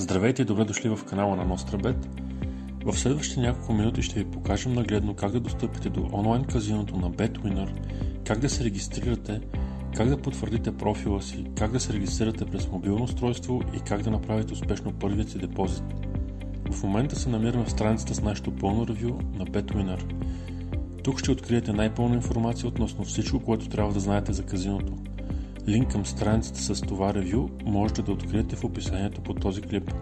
Здравейте и добре дошли в канала на NostraBet. В следващите няколко минути ще ви покажем нагледно как да достъпите до онлайн казиното на BetWinner, как да се регистрирате, как да потвърдите профила си, как да се регистрирате през мобилно устройство и как да направите успешно първият си депозит. В момента се намираме в страницата с нашето пълно ревю на BetWinner. Тук ще откриете най-пълна информация относно всичко, което трябва да знаете за казиното – Линк към страницата с това ревю можете да откриете в описанието по този клип.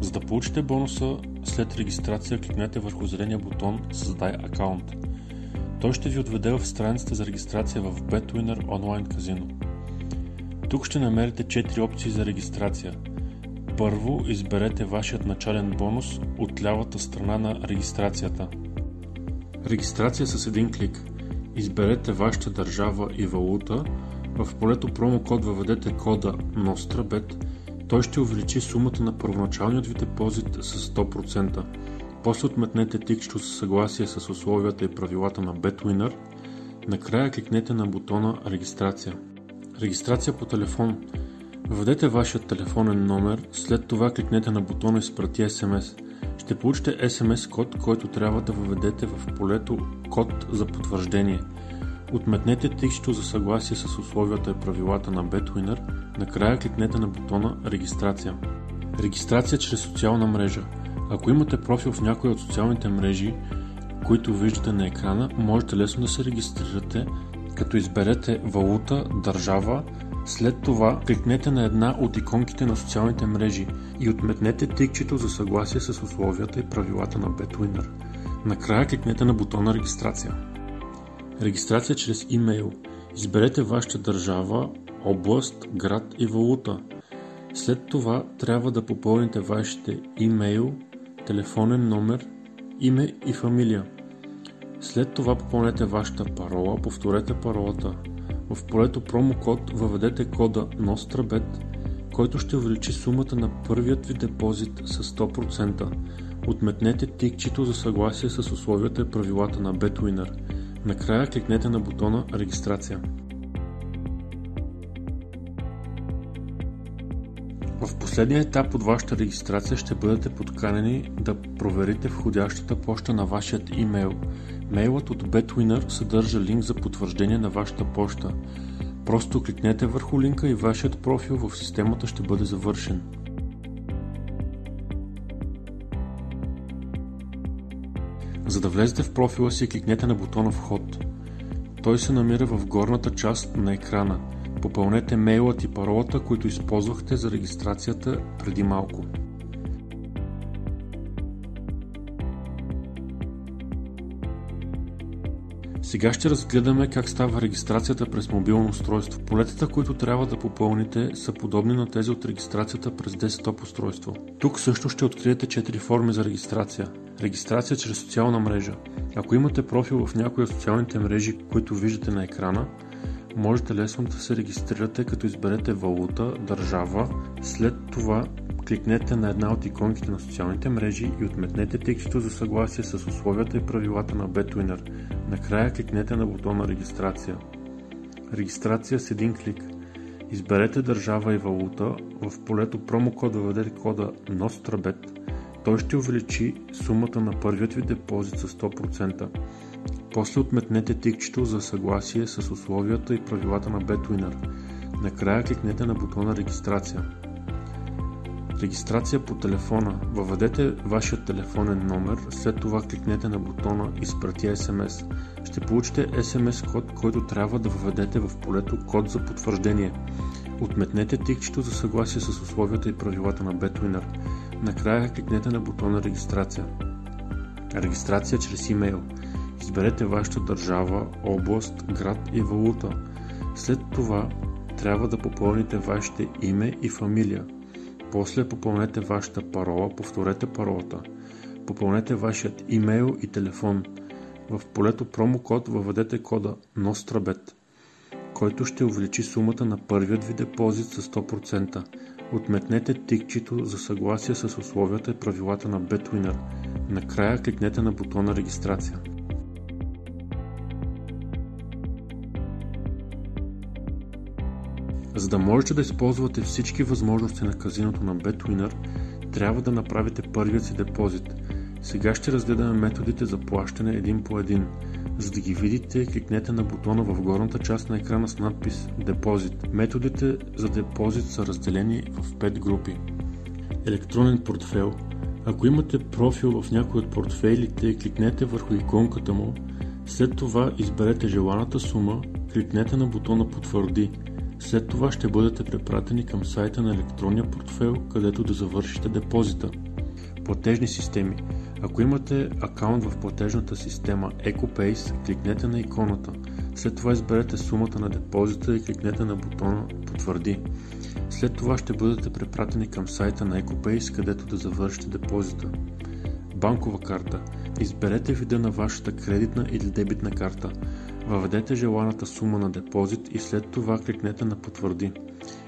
За да получите бонуса, след регистрация кликнете върху зеления бутон Създай акаунт. Той ще ви отведе в страницата за регистрация в BetWinner онлайн казино. Тук ще намерите 4 опции за регистрация. Първо изберете вашият начален бонус от лявата страна на регистрацията – Регистрация с един клик. Изберете вашата държава и валута. В полето промокод въведете кода NOSTRABET. Той ще увеличи сумата на първоначалният ви депозит с 100%. После отметнете тикчето за съгласие с условията и правилата на BetWinner. Накрая кликнете на бутона Регистрация. Регистрация по телефон. Введете вашия телефонен номер, след това кликнете на бутона Изпрати SMS ще получите SMS код, който трябва да въведете в полето Код за потвърждение. Отметнете тикчето за съгласие с условията и правилата на BetWinner, накрая кликнете на бутона Регистрация. Регистрация чрез социална мрежа. Ако имате профил в някоя от социалните мрежи, които виждате на екрана, можете лесно да се регистрирате, като изберете валута, държава, след това кликнете на една от иконките на социалните мрежи и отметнете тикчето за съгласие с условията и правилата на BetWinner. Накрая кликнете на бутона регистрация. Регистрация чрез имейл. Изберете вашата държава, област, град и валута. След това трябва да попълните вашите имейл, телефонен номер, име и фамилия. След това попълнете вашата парола, повторете паролата, в полето промокод въведете кода NOSTRABET, който ще увеличи сумата на първият ви депозит с 100%. Отметнете тикчето за съгласие с условията и правилата на BetWinner. Накрая кликнете на бутона Регистрация. В последния етап от вашата регистрация ще бъдете подканени да проверите входящата почта на вашият имейл. Мейлът от BetWinner съдържа линк за потвърждение на вашата почта. Просто кликнете върху линка и вашият профил в системата ще бъде завършен. За да влезете в профила си, кликнете на бутона Вход. Той се намира в горната част на екрана – Попълнете мейлът и паролата, които използвахте за регистрацията преди малко. Сега ще разгледаме как става регистрацията през мобилно устройство. Полетата, които трябва да попълните, са подобни на тези от регистрацията през десктоп устройство. Тук също ще откриете 4 форми за регистрация. Регистрация чрез социална мрежа. Ако имате профил в някоя от социалните мрежи, които виждате на екрана, можете лесно да се регистрирате като изберете валута, държава, след това кликнете на една от иконките на социалните мрежи и отметнете текстчето за съгласие с условията и правилата на BetWinner. Накрая кликнете на бутона регистрация. Регистрация с един клик. Изберете държава и валута. В полето промокод въведете кода NOSTRABET. Той ще увеличи сумата на първият ви депозит с 100%. После отметнете тикчето за съгласие с условията и правилата на BetWinner. Накрая кликнете на бутона регистрация. Регистрация по телефона. Въведете вашия телефонен номер, след това кликнете на бутона Изпрати SMS. Ще получите SMS код, който трябва да въведете в полето код за потвърждение. Отметнете тикчето за съгласие с условията и правилата на BetWinner. Накрая кликнете на бутона регистрация. Регистрация чрез имейл. Изберете вашата държава, област, град и валута. След това трябва да попълните вашите име и фамилия. После попълнете вашата парола, повторете паролата. Попълнете вашият имейл и телефон. В полето промокод въведете кода NOSTRABET, който ще увеличи сумата на първият ви депозит с 100%. Отметнете тикчето за съгласие с условията и правилата на BetWinner. Накрая кликнете на бутона регистрация. За да можете да използвате всички възможности на казиното на BetWinner, трябва да направите първият си депозит. Сега ще разгледаме методите за плащане един по един. За да ги видите, кликнете на бутона в горната част на екрана с надпис Депозит. Методите за депозит са разделени в 5 групи. Електронен портфел. Ако имате профил в някой от портфейлите, кликнете върху иконката му. След това изберете желаната сума, кликнете на бутона Потвърди. След това ще бъдете препратени към сайта на електронния портфел, където да завършите депозита. Платежни системи. Ако имате акаунт в платежната система EcoPace, кликнете на иконата. След това изберете сумата на депозита и кликнете на бутона Потвърди. След това ще бъдете препратени към сайта на EcoPace, където да завършите депозита. Банкова карта. Изберете вида на вашата кредитна или дебитна карта. Въведете желаната сума на депозит и след това кликнете на Потвърди.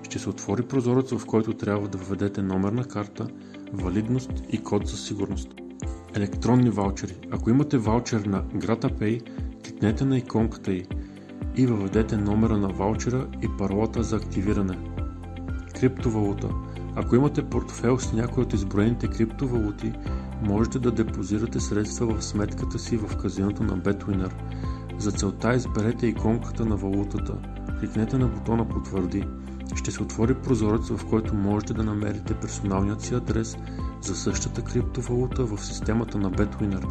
Ще се отвори прозорец, в който трябва да въведете номер на карта, валидност и код за сигурност. Електронни ваучери. Ако имате ваучер на GrataPay, кликнете на иконката й и въведете номера на ваучера и паролата за активиране. Криптовалута. Ако имате портфел с някои от изброените криптовалути, можете да депозирате средства в сметката си в казиното на BetWinner. За целта изберете иконката на валутата. Кликнете на бутона Потвърди. Ще се отвори прозорец, в който можете да намерите персоналният си адрес за същата криптовалута в системата на BetWinner.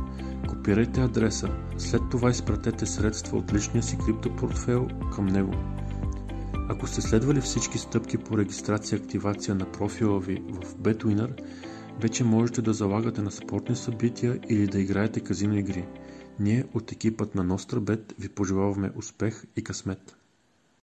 Копирайте адреса, след това изпратете средства от личния си криптопортфел към него. Ако сте следвали всички стъпки по регистрация и активация на профила ви в BetWinner, вече можете да залагате на спортни събития или да играете казино игри. Ние от екипът на NostraBet ви пожелаваме успех и късмет!